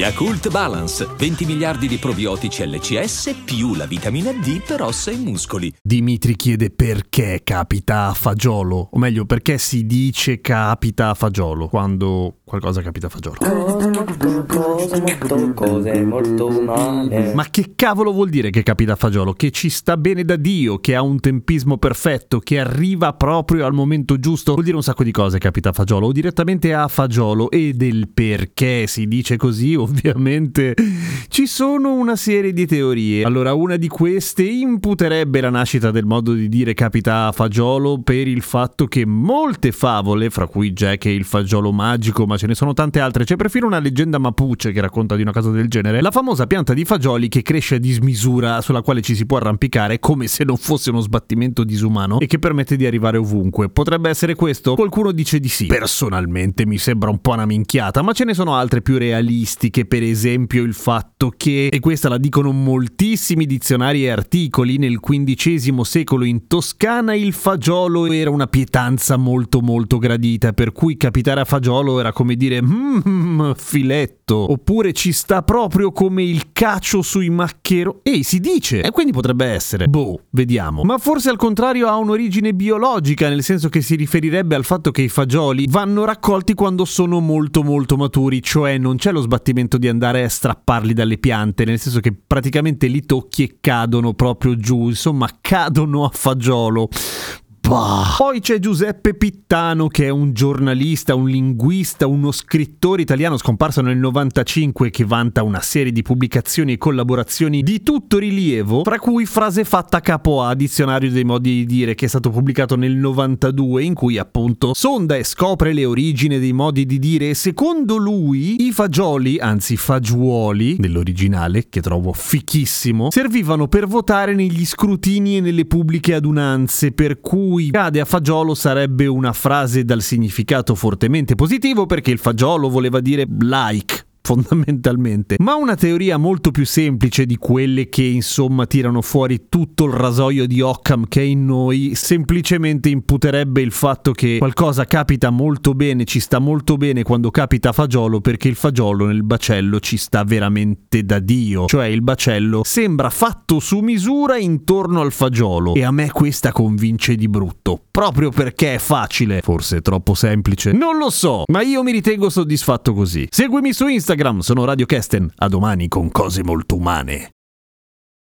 Yakult Balance, 20 miliardi di probiotici LCS più la vitamina D per ossa e muscoli. Dimitri chiede perché capita a fagiolo, o meglio perché si dice capita a fagiolo quando qualcosa capita a fagiolo. Cose molto, cose molto umane. Ma che cavolo vuol dire che capita a fagiolo? Che ci sta bene da Dio, che ha un tempismo perfetto, che arriva proprio al momento giusto? Vuol dire un sacco di cose capita a fagiolo, o direttamente a fagiolo, e del perché si dice così, ovviamente ci sono una serie di teorie. Allora, una di queste imputerebbe la nascita del modo di dire capita a fagiolo per il fatto che molte favole, fra cui Jack e il fagiolo magico, ma ce ne sono tante altre, c'è perfino una leggenda mapuche che racconta di una cosa del genere, la famosa pianta di fagioli che cresce a dismisura sulla quale ci si può arrampicare come se non fosse uno sbattimento disumano e che permette di arrivare ovunque. Potrebbe essere questo? Qualcuno dice di sì. Personalmente mi sembra un po' una minchiata, ma ce ne sono altre più realistiche, per esempio il fatto che, e questa la dicono moltissimi dizionari e articoli, nel XV secolo in Toscana il fagiolo era una pietanza molto molto gradita, per cui capitare a fagiolo era come dire mmm, filetto, oppure ci sta proprio come il cacio sui macchero. Ehi, si dice, e quindi potrebbe essere. Boh, vediamo. Ma forse al contrario ha un'origine biologica, nel senso che si riferirebbe al fatto che i fagioli vanno raccolti quando sono molto molto maturi, cioè non c'è lo sbattimento di andare a strapparli dalle piante, nel senso che praticamente li tocchi e cadono proprio giù, insomma cadono a fagiolo. Bah. Poi c'è Giuseppe Pittano che è un giornalista, un linguista, uno scrittore italiano scomparso nel 95 che vanta una serie di pubblicazioni e collaborazioni di tutto rilievo, fra cui frase fatta capo a Dizionario dei modi di dire che è stato pubblicato nel 92 in cui appunto sonda e scopre le origini dei modi di dire e secondo lui i fagioli, anzi fagiuoli dell'originale che trovo fichissimo, servivano per votare negli scrutini e nelle pubbliche adunanze per cui cade a fagiolo sarebbe una frase dal significato fortemente positivo perché il fagiolo voleva dire like fondamentalmente, ma una teoria molto più semplice di quelle che insomma tirano fuori tutto il rasoio di Occam che è in noi, semplicemente imputerebbe il fatto che qualcosa capita molto bene, ci sta molto bene quando capita fagiolo perché il fagiolo nel bacello ci sta veramente da Dio, cioè il bacello sembra fatto su misura intorno al fagiolo. E a me questa convince di brutto, proprio perché è facile, forse troppo semplice, non lo so, ma io mi ritengo soddisfatto così. Seguimi su Instagram Instagram sono Radio Kesten. A domani con cose molto umane.